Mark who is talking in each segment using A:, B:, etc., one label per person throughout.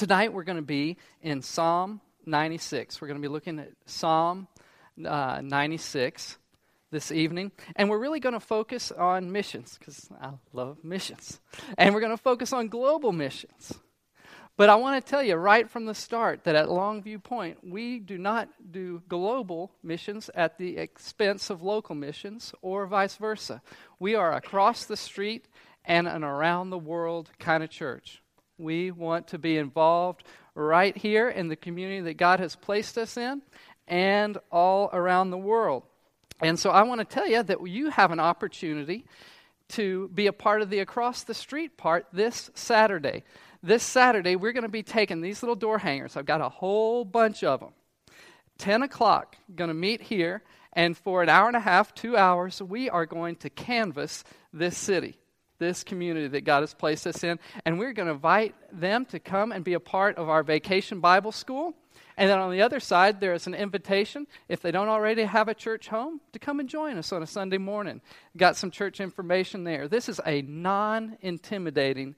A: Tonight we're going to be in Psalm 96. We're going to be looking at Psalm uh, 96 this evening. And we're really going to focus on missions because I love missions. And we're going to focus on global missions. But I want to tell you right from the start that at Longview Point, we do not do global missions at the expense of local missions or vice versa. We are across the street and an around the world kind of church. We want to be involved right here in the community that God has placed us in and all around the world. And so I want to tell you that you have an opportunity to be a part of the across the street part this Saturday. This Saturday, we're going to be taking these little door hangers. I've got a whole bunch of them. 10 o'clock, going to meet here, and for an hour and a half, two hours, we are going to canvass this city, this community that God has placed us in, and we're going to invite them to come and be a part of our vacation Bible school. And then on the other side, there is an invitation, if they don't already have a church home, to come and join us on a Sunday morning. Got some church information there. This is a non intimidating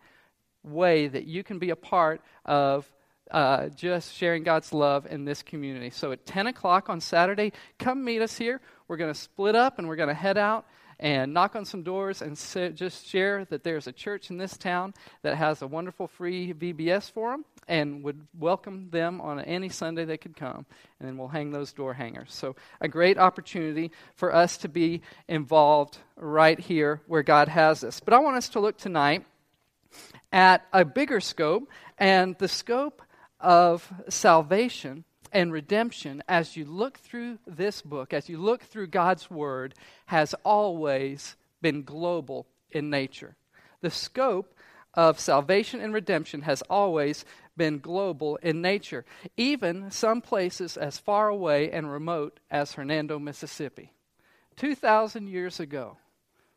A: way that you can be a part of uh, just sharing God's love in this community. So at 10 o'clock on Saturday, come meet us here. We're going to split up and we're going to head out and knock on some doors and just share that there's a church in this town that has a wonderful free VBS for them and would welcome them on any Sunday they could come. And then we'll hang those door hangers. So, a great opportunity for us to be involved right here where God has us. But I want us to look tonight at a bigger scope and the scope of salvation and redemption as you look through this book, as you look through God's Word, has always been global in nature. The scope of salvation and redemption has always been global in nature, even some places as far away and remote as Hernando, Mississippi. 2,000 years ago,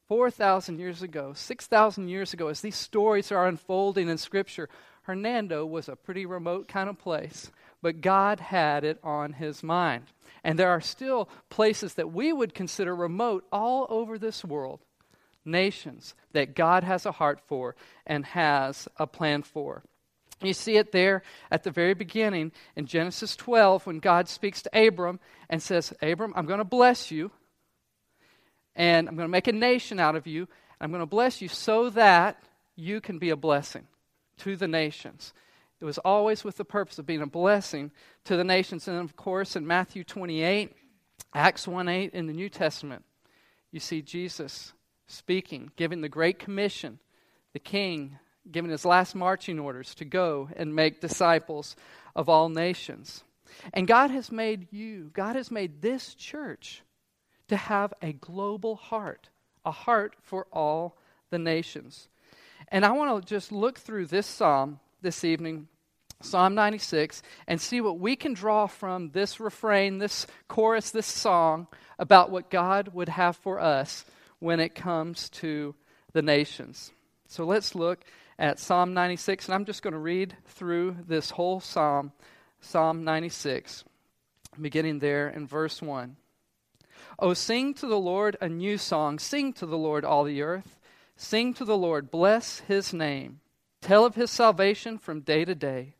A: 4,000 years ago, 6,000 years ago, as these stories are unfolding in Scripture, Hernando was a pretty remote kind of place, but God had it on his mind. And there are still places that we would consider remote all over this world, nations that God has a heart for and has a plan for. You see it there at the very beginning in Genesis 12 when God speaks to Abram and says, Abram, I'm going to bless you, and I'm going to make a nation out of you. I'm going to bless you so that you can be a blessing to the nations. It was always with the purpose of being a blessing to the nations. And of course, in Matthew 28, Acts 1 8 in the New Testament, you see Jesus speaking, giving the Great Commission, the King giving his last marching orders to go and make disciples of all nations. And God has made you, God has made this church to have a global heart, a heart for all the nations. And I want to just look through this psalm this evening, Psalm 96, and see what we can draw from this refrain, this chorus, this song about what God would have for us when it comes to the nations. So let's look at Psalm 96, and I'm just going to read through this whole psalm, Psalm 96, beginning there in verse 1. Oh, sing to the Lord a new song. Sing to the Lord, all the earth. Sing to the Lord, bless his name. Tell of his salvation from day to day.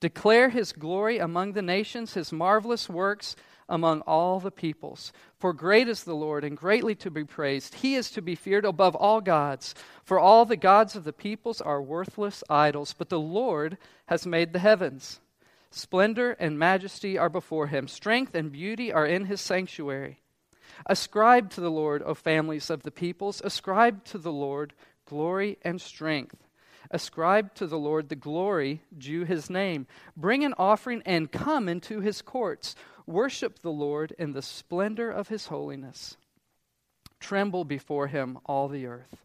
A: Declare his glory among the nations, his marvelous works among all the peoples. For great is the Lord, and greatly to be praised. He is to be feared above all gods. For all the gods of the peoples are worthless idols, but the Lord has made the heavens. Splendor and majesty are before him, strength and beauty are in his sanctuary. Ascribe to the Lord, O families of the peoples, ascribe to the Lord glory and strength. Ascribe to the Lord the glory due his name. Bring an offering and come into his courts. Worship the Lord in the splendor of his holiness. Tremble before him, all the earth.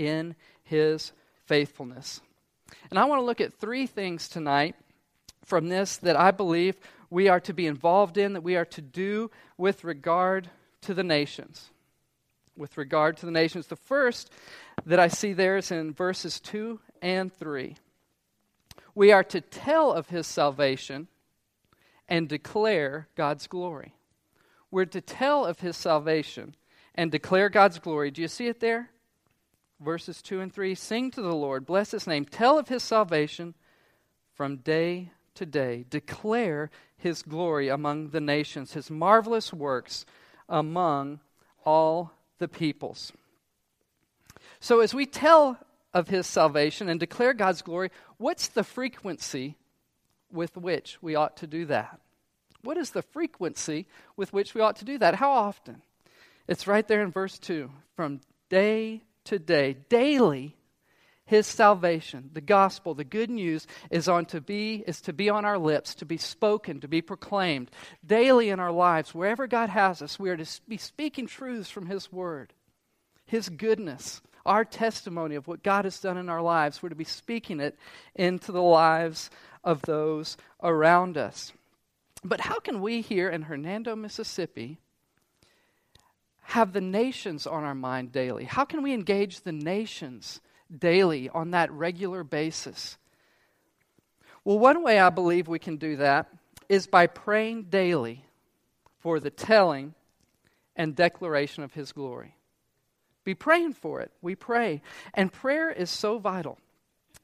A: in his faithfulness. And I want to look at three things tonight from this that I believe we are to be involved in, that we are to do with regard to the nations. With regard to the nations. The first that I see there is in verses 2 and 3. We are to tell of his salvation and declare God's glory. We're to tell of his salvation and declare God's glory. Do you see it there? Verses 2 and 3 Sing to the Lord, bless his name, tell of his salvation from day to day. Declare his glory among the nations, his marvelous works among all the peoples. So, as we tell of his salvation and declare God's glory, what's the frequency with which we ought to do that? What is the frequency with which we ought to do that? How often? It's right there in verse 2. From day to day, daily, his salvation, the gospel, the good news is on to be is to be on our lips, to be spoken, to be proclaimed daily in our lives. Wherever God has us, we are to be speaking truths from his word. His goodness, our testimony of what God has done in our lives, we're to be speaking it into the lives of those around us. But how can we here in Hernando, Mississippi, have the nations on our mind daily? How can we engage the nations daily on that regular basis? Well, one way I believe we can do that is by praying daily for the telling and declaration of His glory. Be praying for it. We pray. And prayer is so vital.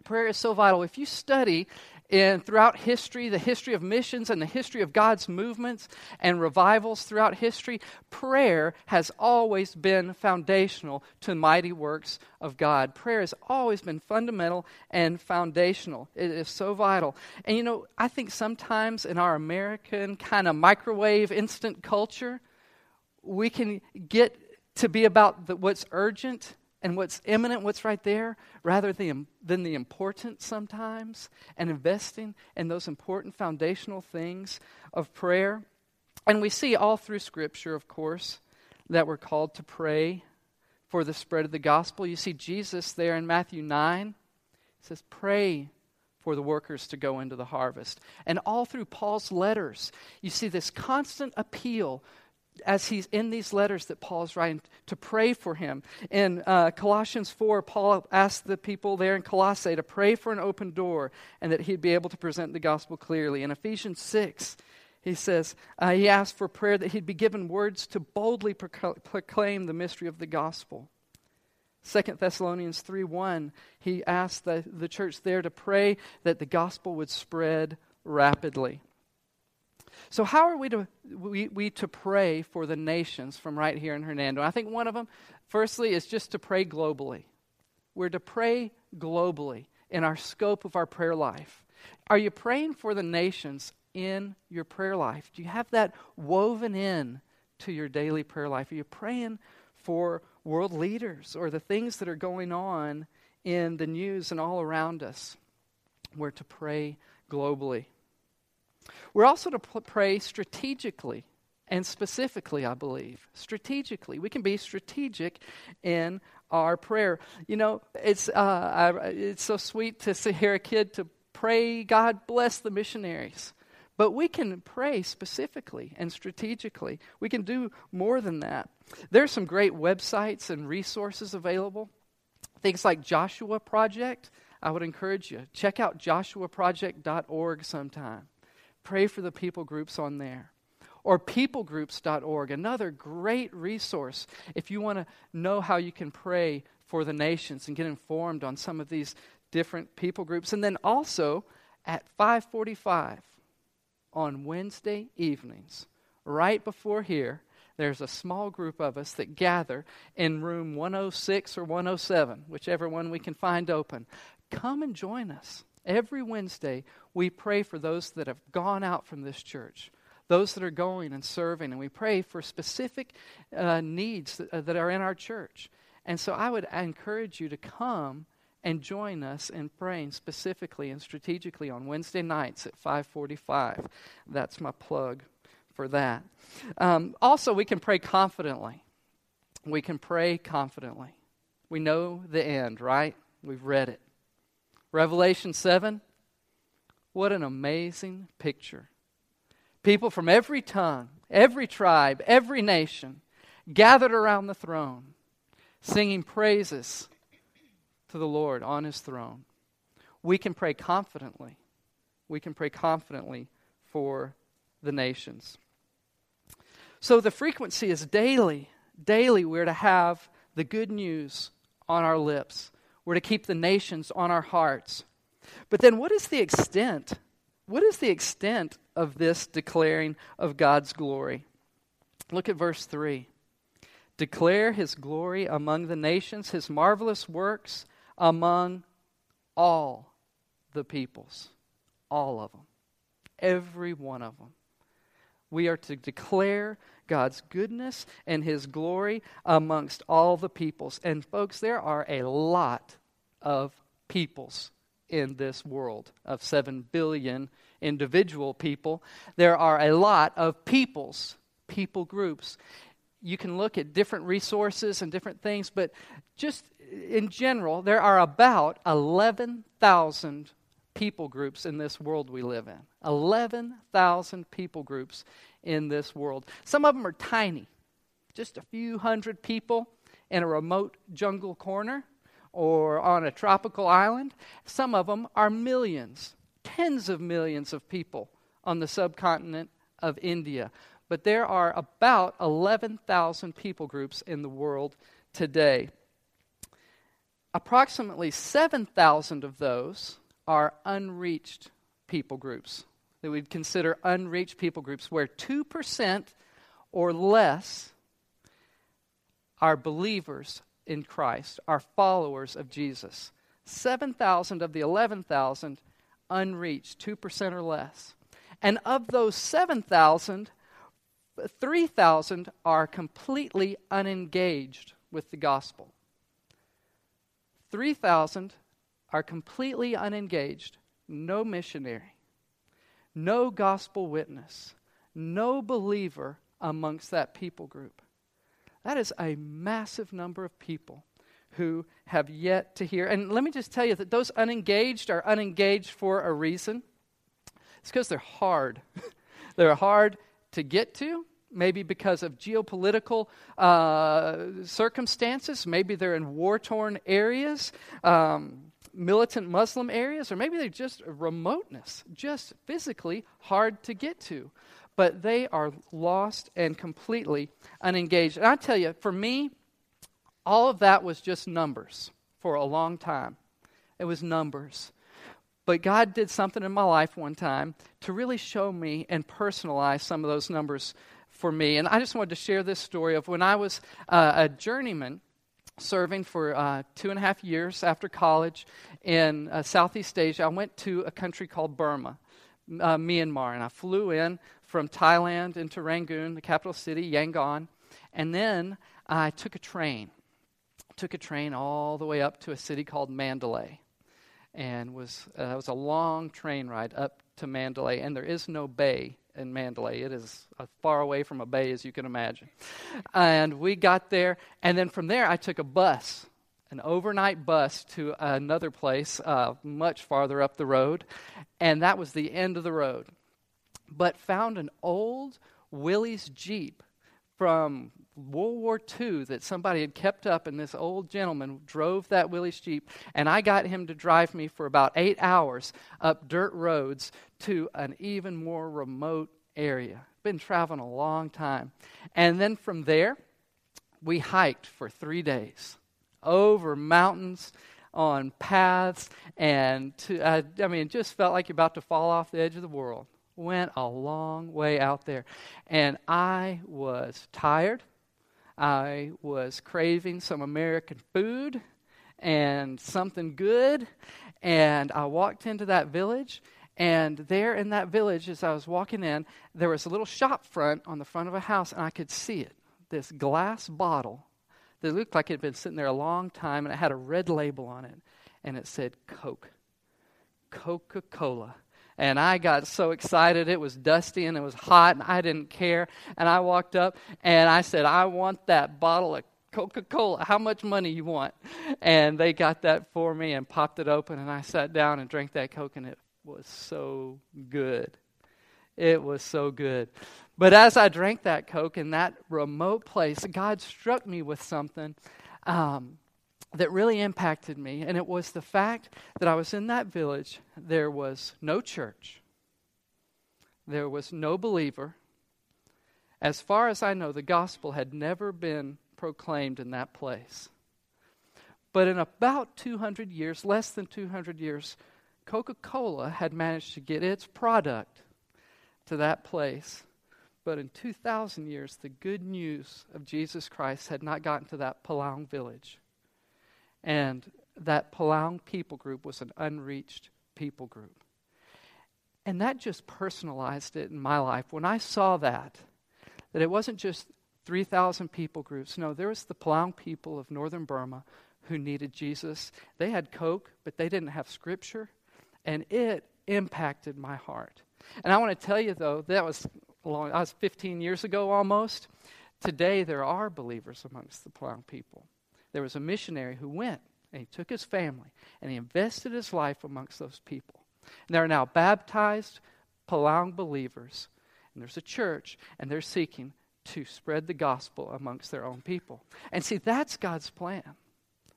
A: Prayer is so vital. If you study in throughout history, the history of missions and the history of God's movements and revivals throughout history, prayer has always been foundational to mighty works of God. Prayer has always been fundamental and foundational. It is so vital. And you know, I think sometimes in our American kind of microwave instant culture, we can get to be about the, what's urgent and what's imminent, what's right there, rather than, than the important sometimes, and investing in those important foundational things of prayer. And we see all through Scripture, of course, that we're called to pray for the spread of the gospel. You see Jesus there in Matthew 9. He says, Pray for the workers to go into the harvest. And all through Paul's letters, you see this constant appeal as he's in these letters that Paul's writing to pray for him. In uh, Colossians 4, Paul asked the people there in Colossae to pray for an open door and that he'd be able to present the gospel clearly. In Ephesians 6, he says, uh, he asked for prayer that he'd be given words to boldly proclaim the mystery of the gospel. 2 Thessalonians 3 1, he asked the, the church there to pray that the gospel would spread rapidly. So, how are we to, we, we to pray for the nations from right here in Hernando? I think one of them, firstly, is just to pray globally. We're to pray globally in our scope of our prayer life. Are you praying for the nations in your prayer life? Do you have that woven in to your daily prayer life? Are you praying for world leaders or the things that are going on in the news and all around us? We're to pray globally. We're also to pray strategically and specifically, I believe. Strategically. We can be strategic in our prayer. You know, it's, uh, I, it's so sweet to hear a kid to pray, God bless the missionaries. But we can pray specifically and strategically. We can do more than that. There's some great websites and resources available. Things like Joshua Project. I would encourage you check out joshuaproject.org sometime. Pray for the people groups on there. Or peoplegroups.org, another great resource if you want to know how you can pray for the nations and get informed on some of these different people groups. And then also at 545 on Wednesday evenings, right before here, there's a small group of us that gather in room 106 or 107, whichever one we can find open. Come and join us. Every Wednesday, we pray for those that have gone out from this church, those that are going and serving, and we pray for specific uh, needs that, uh, that are in our church. And so I would encourage you to come and join us in praying specifically and strategically on Wednesday nights at 545. That's my plug for that. Um, also, we can pray confidently. We can pray confidently. We know the end, right? We've read it. Revelation 7, what an amazing picture. People from every tongue, every tribe, every nation gathered around the throne, singing praises to the Lord on his throne. We can pray confidently. We can pray confidently for the nations. So the frequency is daily. Daily, we're to have the good news on our lips. We're to keep the nations on our hearts. But then, what is the extent? What is the extent of this declaring of God's glory? Look at verse 3. Declare his glory among the nations, his marvelous works among all the peoples. All of them. Every one of them. We are to declare God's goodness and His glory amongst all the peoples. And, folks, there are a lot of peoples in this world of 7 billion individual people. There are a lot of peoples, people groups. You can look at different resources and different things, but just in general, there are about 11,000 people groups in this world we live in. 11,000 people groups in this world. Some of them are tiny, just a few hundred people in a remote jungle corner or on a tropical island. Some of them are millions, tens of millions of people on the subcontinent of India. But there are about 11,000 people groups in the world today. Approximately 7,000 of those are unreached people groups that we'd consider unreached people groups, where 2% or less are believers in Christ, are followers of Jesus. 7,000 of the 11,000 unreached, 2% or less. And of those 7,000, 3,000 are completely unengaged with the gospel. 3,000 are completely unengaged, no missionary no gospel witness, no believer amongst that people group. That is a massive number of people who have yet to hear. And let me just tell you that those unengaged are unengaged for a reason. It's because they're hard. they're hard to get to, maybe because of geopolitical uh, circumstances. Maybe they're in war torn areas. Um, militant Muslim areas, or maybe they're just remoteness, just physically hard to get to. But they are lost and completely unengaged. And I tell you, for me, all of that was just numbers for a long time. It was numbers. But God did something in my life one time to really show me and personalize some of those numbers for me. And I just wanted to share this story of when I was uh, a journeyman serving for uh, two and a half years after college in uh, Southeast Asia. I went to a country called Burma, uh, Myanmar, and I flew in from Thailand into Rangoon, the capital city, Yangon, and then I took a train. Took a train all the way up to a city called Mandalay, and was uh, it was a long train ride up to Mandalay, and there is no bay in Mandalay. It is as far away from a bay as you can imagine. And we got there, and then from there, I took a bus, an overnight bus to another place uh, much farther up the road, and that was the end of the road. But found an old Willys Jeep from World War II that somebody had kept up, and this old gentleman drove that Willys Jeep, and I got him to drive me for about eight hours up dirt roads to an even more remote area. Been traveling a long time. And then from there, we hiked for three days over mountains on paths and to, uh, i mean just felt like you're about to fall off the edge of the world went a long way out there and i was tired I was craving some American food and something good. And I walked into that village. And there in that village, as I was walking in, there was a little shop front on the front of a house, and I could see it this glass bottle that looked like it had been sitting there a long time, and it had a red label on it. And it said Coke. Coca Cola. And I got so excited. It was dusty and it was hot, and I didn't care. And I walked up and I said, I want that bottle of Coca Cola. How much money you want? And they got that for me and popped it open, and I sat down and drank that Coke, and it was so good. It was so good. But as I drank that Coke in that remote place, God struck me with something um, that really impacted me. And it was the fact that I was in that village. There was no church, there was no believer. As far as I know, the gospel had never been proclaimed in that place. But in about 200 years, less than 200 years, Coca Cola had managed to get its product to that place. But in 2,000 years, the good news of Jesus Christ had not gotten to that Palang village. And that Palang people group was an unreached people group. And that just personalized it in my life. When I saw that, that it wasn't just 3,000 people groups. No, there was the Palang people of northern Burma who needed Jesus. They had Coke, but they didn't have Scripture. And it impacted my heart. And I want to tell you, though, that was long, I was 15 years ago almost. Today, there are believers amongst the Palang people. There was a missionary who went and he took his family and he invested his life amongst those people. And there are now baptized Palang believers. And there's a church, and they're seeking to spread the gospel amongst their own people. And see, that's God's plan.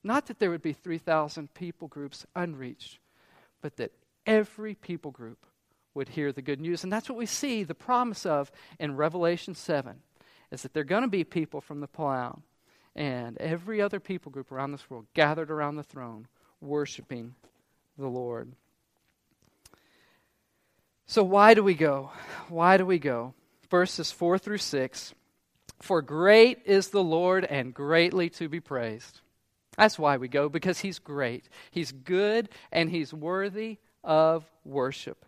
A: Not that there would be 3,000 people groups unreached, but that every people group would hear the good news. And that's what we see the promise of in Revelation 7 is that there are going to be people from the Palang and every other people group around this world gathered around the throne worshiping the Lord. So, why do we go? Why do we go? Verses 4 through 6 For great is the Lord and greatly to be praised. That's why we go, because He's great. He's good and He's worthy of worship.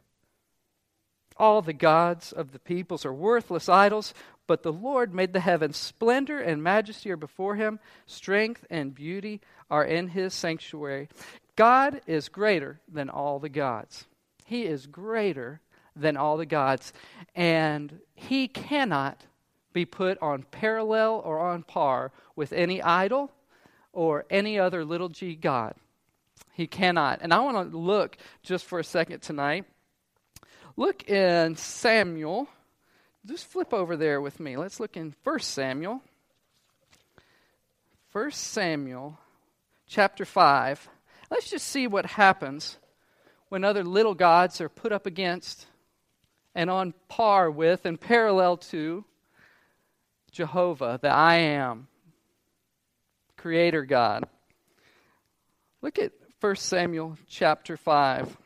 A: All the gods of the peoples are worthless idols, but the Lord made the heavens. Splendor and majesty are before him, strength and beauty are in his sanctuary. God is greater than all the gods. He is greater than all the gods, and he cannot be put on parallel or on par with any idol or any other little g God. He cannot. And I want to look just for a second tonight Look in Samuel. Just flip over there with me. Let's look in 1 Samuel. 1 Samuel chapter 5. Let's just see what happens when other little gods are put up against and on par with and parallel to Jehovah, the I am, Creator God. Look at 1 Samuel chapter 5.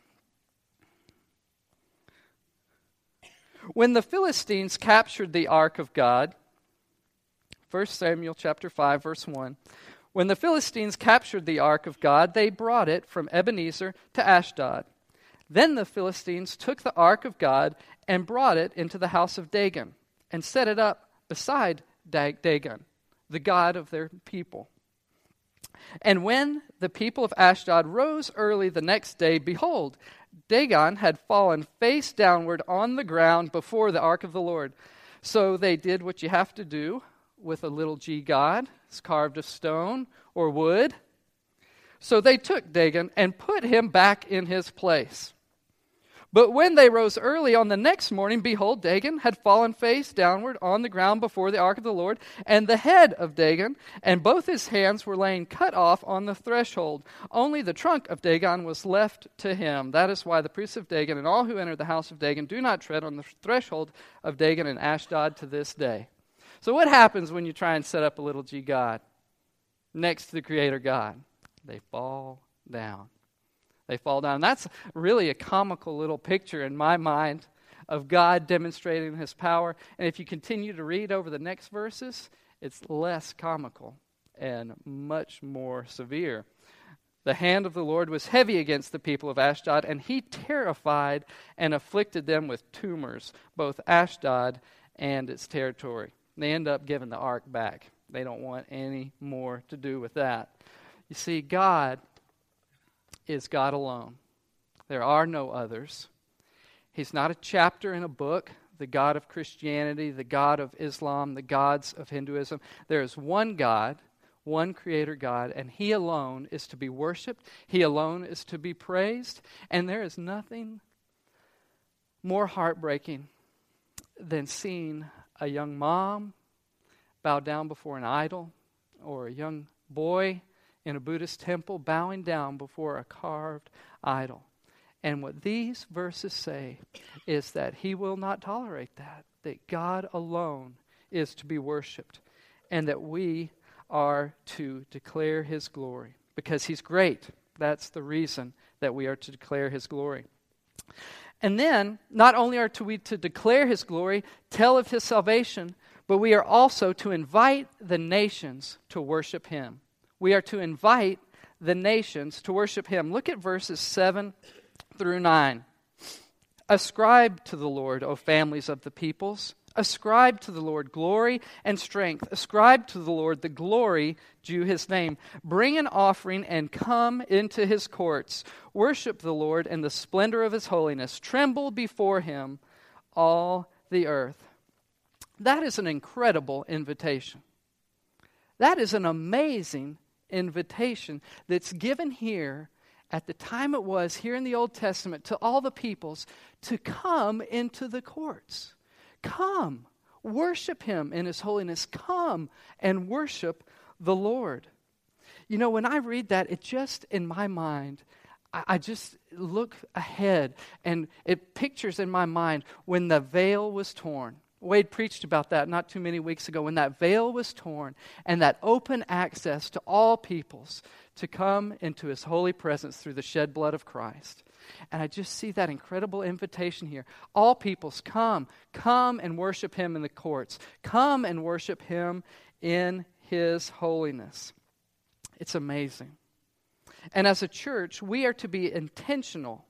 A: When the Philistines captured the ark of God, 1 Samuel chapter 5 verse 1. When the Philistines captured the ark of God, they brought it from Ebenezer to Ashdod. Then the Philistines took the ark of God and brought it into the house of Dagon and set it up beside Dagon, the god of their people. And when the people of Ashdod rose early the next day, behold, Dagon had fallen face downward on the ground before the ark of the Lord. So they did what you have to do with a little g god. It's carved of stone or wood. So they took Dagon and put him back in his place. But when they rose early on the next morning, behold, Dagon had fallen face downward on the ground before the ark of the Lord, and the head of Dagon and both his hands were laying cut off on the threshold. Only the trunk of Dagon was left to him. That is why the priests of Dagon and all who enter the house of Dagon do not tread on the threshold of Dagon and Ashdod to this day. So, what happens when you try and set up a little g God next to the Creator God? They fall down they fall down. That's really a comical little picture in my mind of God demonstrating his power. And if you continue to read over the next verses, it's less comical and much more severe. The hand of the Lord was heavy against the people of Ashdod, and he terrified and afflicted them with tumors, both Ashdod and its territory. They end up giving the ark back. They don't want any more to do with that. You see, God is God alone. There are no others. He's not a chapter in a book, the God of Christianity, the God of Islam, the gods of Hinduism. There is one God, one creator God, and He alone is to be worshiped, He alone is to be praised, and there is nothing more heartbreaking than seeing a young mom bow down before an idol or a young boy in a Buddhist temple bowing down before a carved idol. And what these verses say is that He will not tolerate that, that God alone is to be worshiped, and that we are to declare his glory because he's great. That's the reason that we are to declare his glory. And then, not only are we to declare his glory, tell of his salvation, but we are also to invite the nations to worship him. We are to invite the nations to worship him. Look at verses 7 through 9. Ascribe to the Lord, O families of the peoples. Ascribe to the Lord glory and strength. Ascribe to the Lord the glory due his name. Bring an offering and come into his courts. Worship the Lord in the splendor of his holiness. Tremble before him, all the earth. That is an incredible invitation. That is an amazing invitation that's given here at the time it was here in the Old Testament to all the peoples to come into the courts. Come, worship him in his holiness. Come and worship the Lord. You know, when I read that, it just, in my mind, I, I just look ahead and it pictures in my mind when the veil was torn. Wade preached about that not too many weeks ago when that veil was torn and that open access to all peoples to come into his holy presence through the shed blood of Christ. And I just see that incredible invitation here. All peoples, come, come and worship him in the courts. Come and worship him in his holiness. It's amazing. And as a church, we are to be intentional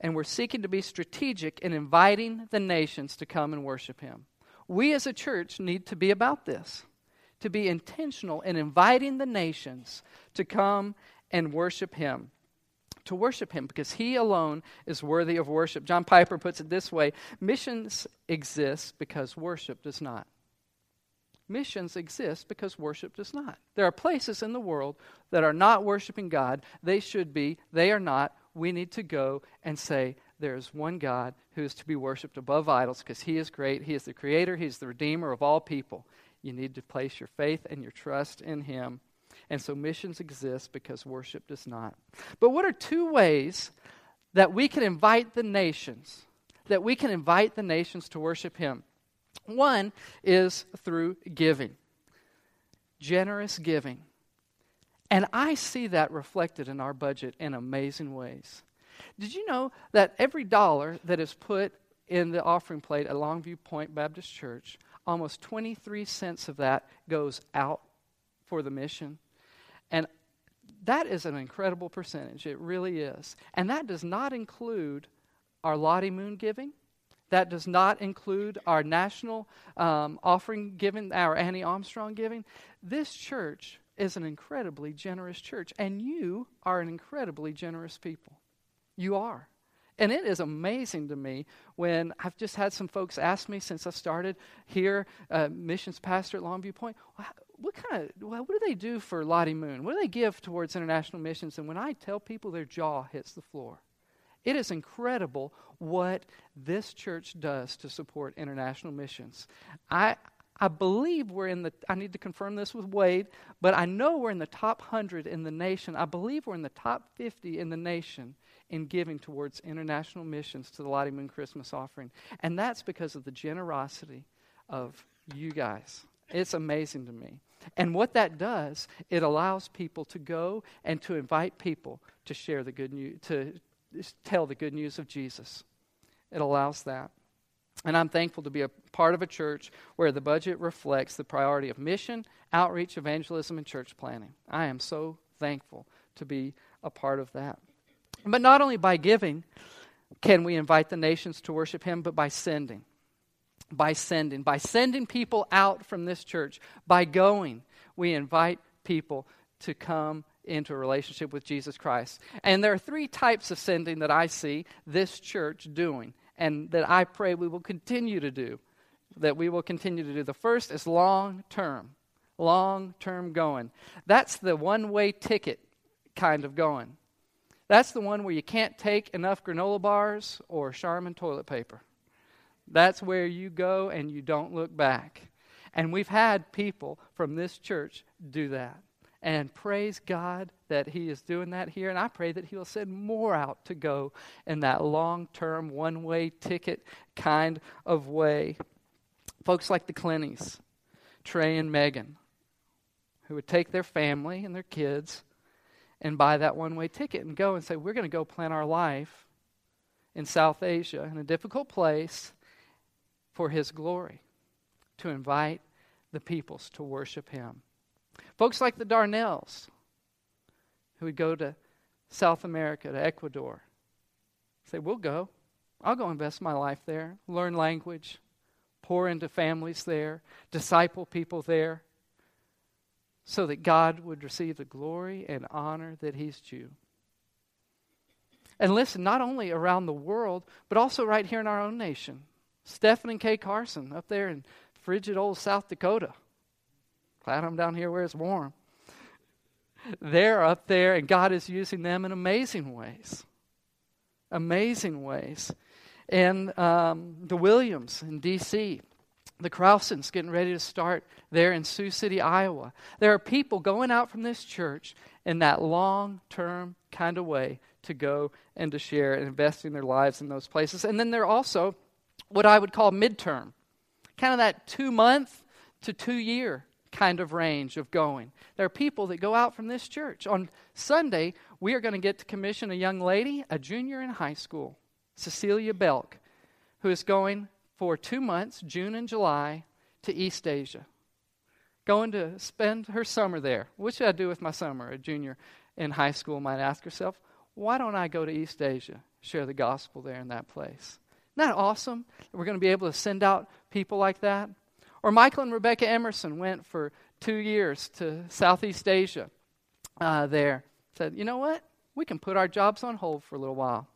A: and we're seeking to be strategic in inviting the nations to come and worship him. We as a church need to be about this, to be intentional in inviting the nations to come and worship him to worship him because he alone is worthy of worship. John Piper puts it this way missions exist because worship does not. Missions exist because worship does not. There are places in the world that are not worshiping God. They should be, they are not. We need to go and say, there is one God who is to be worshiped above idols because he is great. He is the creator, he is the redeemer of all people. You need to place your faith and your trust in him and so missions exist because worship does not. But what are two ways that we can invite the nations, that we can invite the nations to worship Him? One is through giving, generous giving. And I see that reflected in our budget in amazing ways. Did you know that every dollar that is put in the offering plate at Longview Point Baptist Church, almost 23 cents of that goes out for the mission? And that is an incredible percentage. It really is. And that does not include our Lottie Moon giving. That does not include our national um, offering giving, our Annie Armstrong giving. This church is an incredibly generous church, and you are an incredibly generous people. You are. And it is amazing to me when I've just had some folks ask me since I started here, uh, missions pastor at Longview Point, what kind of what do they do for Lottie Moon? What do they give towards international missions? And when I tell people, their jaw hits the floor. It is incredible what this church does to support international missions. I I believe we're in the I need to confirm this with Wade, but I know we're in the top 100 in the nation. I believe we're in the top 50 in the nation in giving towards international missions to the Lottie Moon Christmas offering. And that's because of the generosity of you guys. It's amazing to me. And what that does, it allows people to go and to invite people to share the good news, to tell the good news of Jesus. It allows that. And I'm thankful to be a part of a church where the budget reflects the priority of mission, outreach, evangelism, and church planting. I am so thankful to be a part of that. But not only by giving can we invite the nations to worship Him, but by sending by sending. By sending people out from this church, by going, we invite people to come into a relationship with Jesus Christ. And there are three types of sending that I see this church doing, and that I pray we will continue to do. That we will continue to do. The first is long term. long term going. That's the one way ticket kind of going. That's the one where you can't take enough granola bars or Charmin toilet paper. That's where you go and you don't look back. And we've had people from this church do that. And praise God that He is doing that here. And I pray that He will send more out to go in that long term, one way ticket kind of way. Folks like the Clintys, Trey and Megan, who would take their family and their kids and buy that one way ticket and go and say, We're going to go plan our life in South Asia in a difficult place for His glory, to invite the peoples to worship Him. Folks like the Darnells, who would go to South America, to Ecuador, say, We'll go. I'll go invest my life there, learn language, pour into families there, disciple people there, so that God would receive the glory and honor that He's due. And listen, not only around the world, but also right here in our own nation. Stephen and Kay Carson up there in frigid old South Dakota. Glad I'm down here where it's warm. They're up there, and God is using them in amazing ways. Amazing ways. And um, the Williams in D.C., the Krausens getting ready to start there in Sioux City, Iowa. There are people going out from this church in that long term kind of way to go and to share and investing their lives in those places. And then there are also what I would call midterm, kind of that two month to two year kind of range of going. There are people that go out from this church. On Sunday, we are going to get to commission a young lady, a junior in high school, Cecilia Belk, who is going for two months, June and July, to East Asia. Going to spend her summer there. What should I do with my summer? A junior in high school might ask herself, why don't I go to East Asia, share the gospel there in that place? Isn't that awesome we're going to be able to send out people like that? Or Michael and Rebecca Emerson went for two years to Southeast Asia uh, there. Said, you know what? We can put our jobs on hold for a little while.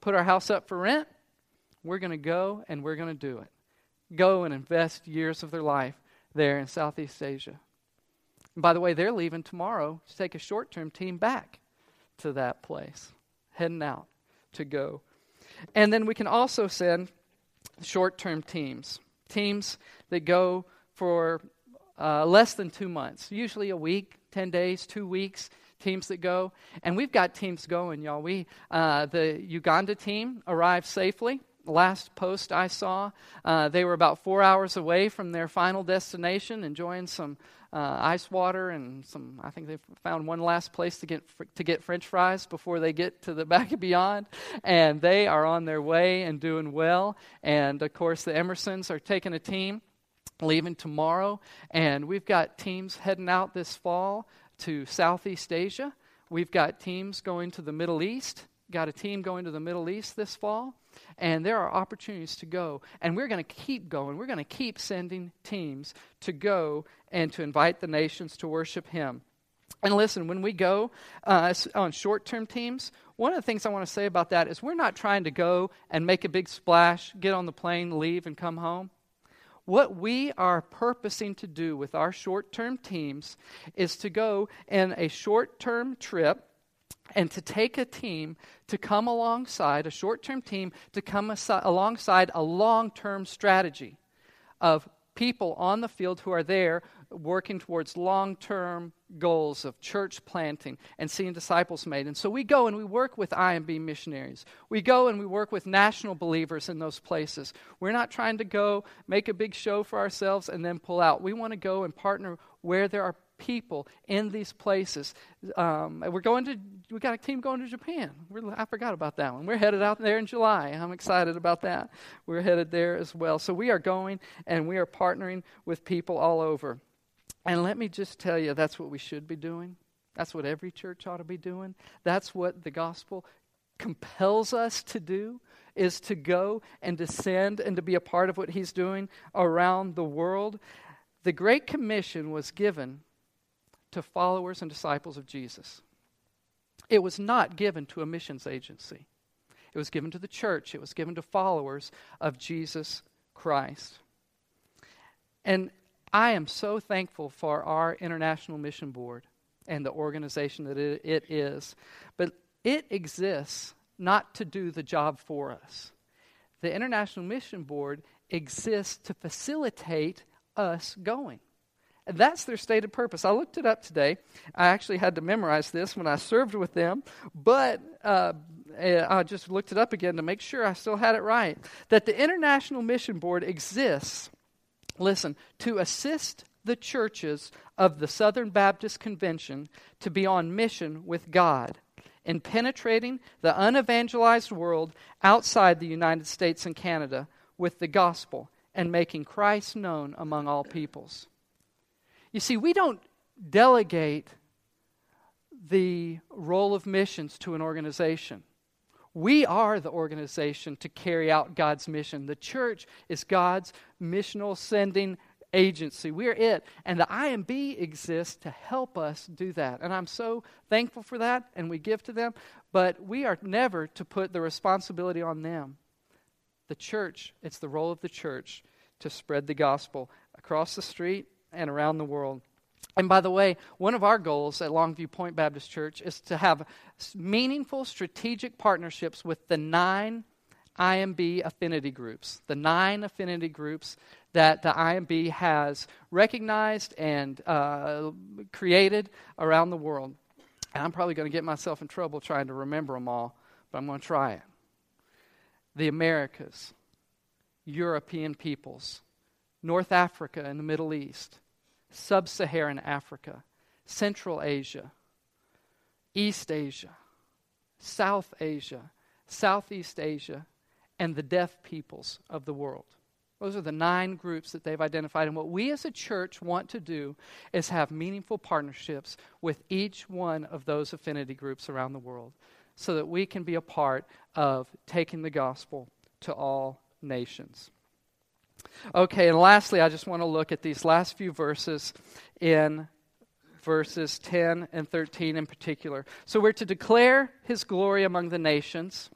A: Put our house up for rent we're going to go and we're going to do it. Go and invest years of their life there in Southeast Asia. And by the way, they're leaving tomorrow to take a short term team back to that place, heading out to go. And then we can also send short term teams, teams that go for uh, less than two months, usually a week, 10 days, two weeks, teams that go. And we've got teams going, y'all. We, uh, the Uganda team arrived safely last post I saw, uh, they were about four hours away from their final destination, enjoying some uh, ice water and some. I think they found one last place to get to get French fries before they get to the back and beyond, and they are on their way and doing well. And of course, the Emersons are taking a team, leaving tomorrow, and we've got teams heading out this fall to Southeast Asia. We've got teams going to the Middle East. Got a team going to the Middle East this fall. And there are opportunities to go. And we're going to keep going. We're going to keep sending teams to go and to invite the nations to worship Him. And listen, when we go uh, on short term teams, one of the things I want to say about that is we're not trying to go and make a big splash, get on the plane, leave, and come home. What we are purposing to do with our short term teams is to go in a short term trip and to take a team to come alongside, a short term team, to come alongside a long term strategy of people on the field who are there working towards long term goals of church planting and seeing disciples made. And so we go and we work with IMB missionaries. We go and we work with national believers in those places. We're not trying to go make a big show for ourselves and then pull out. We want to go and partner where there are people in these places. Um, we're going to, we got a team going to Japan. We're, I forgot about that one. We're headed out there in July. I'm excited about that. We're headed there as well. So we are going and we are partnering with people all over. And let me just tell you, that's what we should be doing. That's what every church ought to be doing. That's what the gospel compels us to do is to go and descend and to be a part of what he's doing around the world. The Great Commission was given to followers and disciples of Jesus. It was not given to a missions agency, it was given to the church, it was given to followers of Jesus Christ. And I am so thankful for our International Mission Board and the organization that it, it is. But it exists not to do the job for us. The International Mission Board exists to facilitate us going. That's their stated purpose. I looked it up today. I actually had to memorize this when I served with them, but uh, I just looked it up again to make sure I still had it right. That the International Mission Board exists, listen, to assist the churches of the Southern Baptist Convention to be on mission with God in penetrating the unevangelized world outside the United States and Canada with the gospel and making Christ known among all peoples. You see, we don't delegate the role of missions to an organization. We are the organization to carry out God's mission. The church is God's missional sending agency. We're it. And the IMB exists to help us do that. And I'm so thankful for that, and we give to them. But we are never to put the responsibility on them. The church, it's the role of the church to spread the gospel across the street and around the world. And by the way, one of our goals at Longview Point Baptist Church is to have meaningful strategic partnerships with the nine IMB affinity groups, the nine affinity groups that the IMB has recognized and uh, created around the world. And I'm probably going to get myself in trouble trying to remember them all, but I'm going to try it. The Americas, European peoples, North Africa and the Middle East, Sub Saharan Africa, Central Asia, East Asia, South Asia, Southeast Asia, and the deaf peoples of the world. Those are the nine groups that they've identified. And what we as a church want to do is have meaningful partnerships with each one of those affinity groups around the world so that we can be a part of taking the gospel to all nations. Okay, and lastly, I just want to look at these last few verses in verses 10 and 13 in particular. So we're to declare his glory among the nations.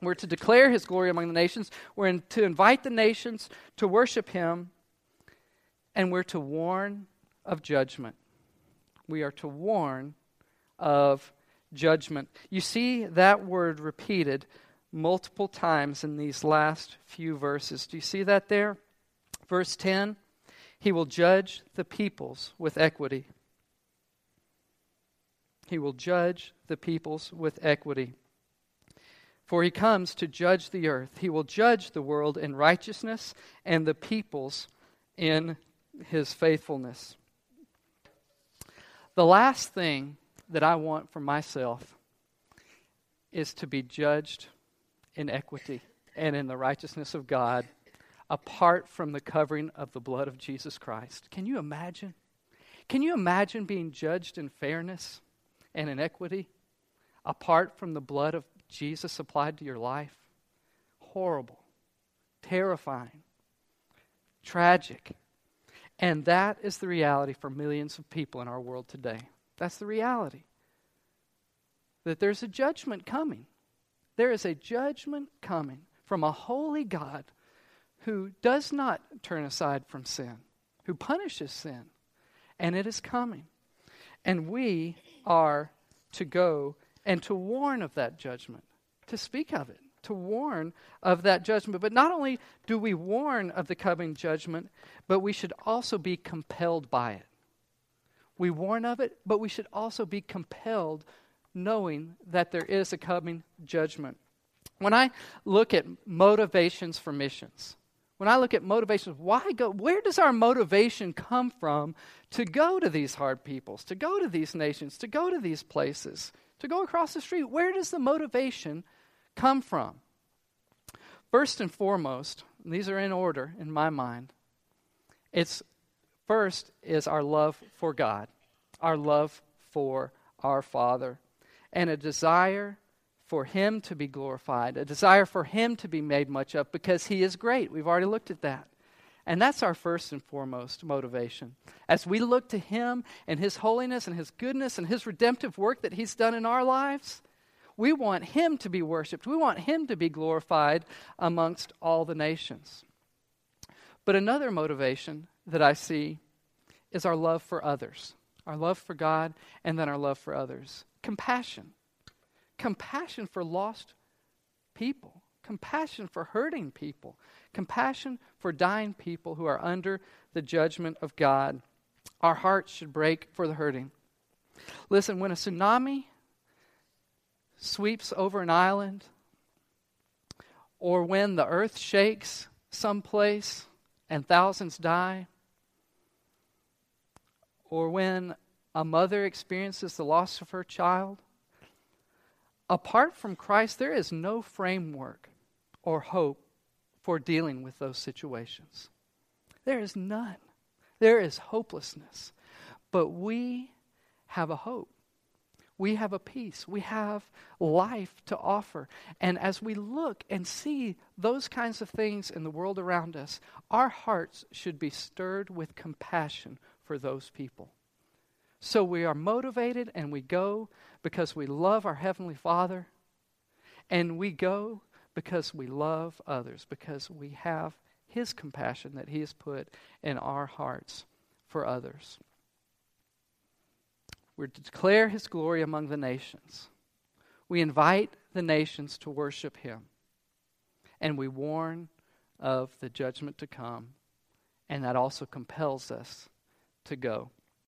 A: We're to declare his glory among the nations. We're in, to invite the nations to worship him. And we're to warn of judgment. We are to warn of judgment. You see that word repeated multiple times in these last few verses. Do you see that there? Verse 10 He will judge the peoples with equity. He will judge the peoples with equity. For he comes to judge the earth. He will judge the world in righteousness and the peoples in his faithfulness. The last thing that I want for myself is to be judged in equity and in the righteousness of God apart from the covering of the blood of Jesus Christ. Can you imagine? Can you imagine being judged in fairness and in equity apart from the blood of Jesus applied to your life? Horrible, terrifying, tragic. And that is the reality for millions of people in our world today. That's the reality. That there's a judgment coming. There is a judgment coming from a holy God who does not turn aside from sin, who punishes sin. And it is coming. And we are to go and to warn of that judgment, to speak of it, to warn of that judgment. But not only do we warn of the coming judgment, but we should also be compelled by it. We warn of it, but we should also be compelled knowing that there is a coming judgment. When I look at motivations for missions, when I look at motivations, why go? Where does our motivation come from to go to these hard peoples, to go to these nations, to go to these places, to go across the street? Where does the motivation come from? First and foremost, and these are in order in my mind. It's first is our love for God, our love for our Father and a desire for Him to be glorified, a desire for Him to be made much of because He is great. We've already looked at that. And that's our first and foremost motivation. As we look to Him and His holiness and His goodness and His redemptive work that He's done in our lives, we want Him to be worshiped. We want Him to be glorified amongst all the nations. But another motivation that I see is our love for others, our love for God, and then our love for others. Compassion. Compassion for lost people. Compassion for hurting people. Compassion for dying people who are under the judgment of God. Our hearts should break for the hurting. Listen, when a tsunami sweeps over an island, or when the earth shakes someplace and thousands die, or when a mother experiences the loss of her child, apart from Christ, there is no framework or hope for dealing with those situations. There is none. There is hopelessness. But we have a hope. We have a peace. We have life to offer. And as we look and see those kinds of things in the world around us, our hearts should be stirred with compassion for those people. So we are motivated and we go because we love our Heavenly Father. And we go because we love others, because we have His compassion that He has put in our hearts for others. To declare His glory among the nations. We invite the nations to worship Him. And we warn of the judgment to come. And that also compels us to go.